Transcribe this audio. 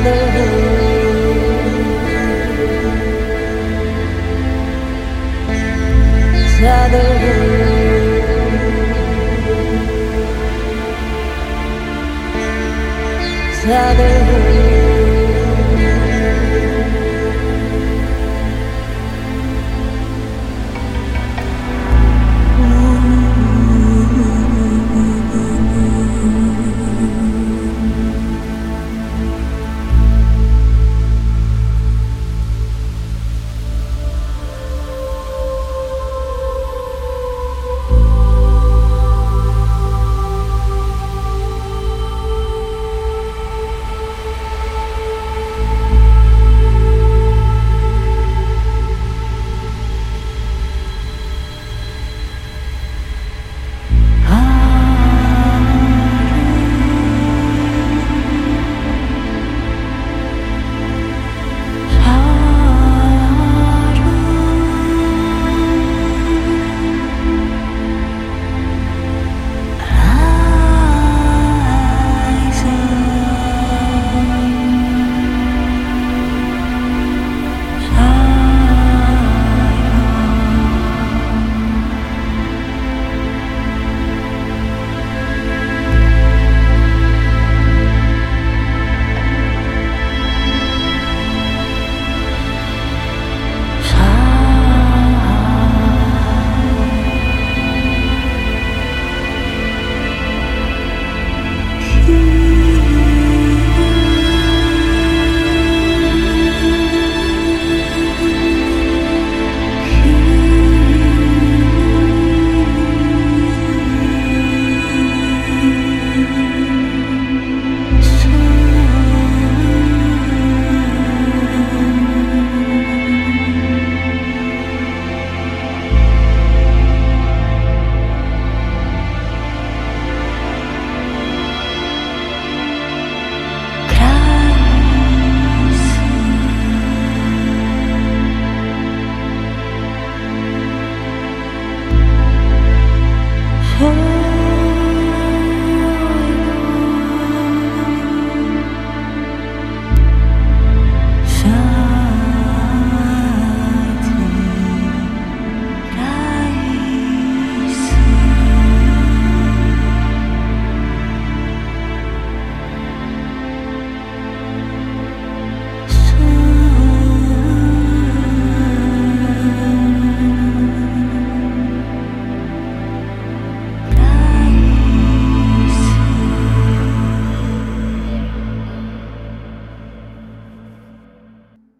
Motherhood. Motherhood. Motherhood. へ。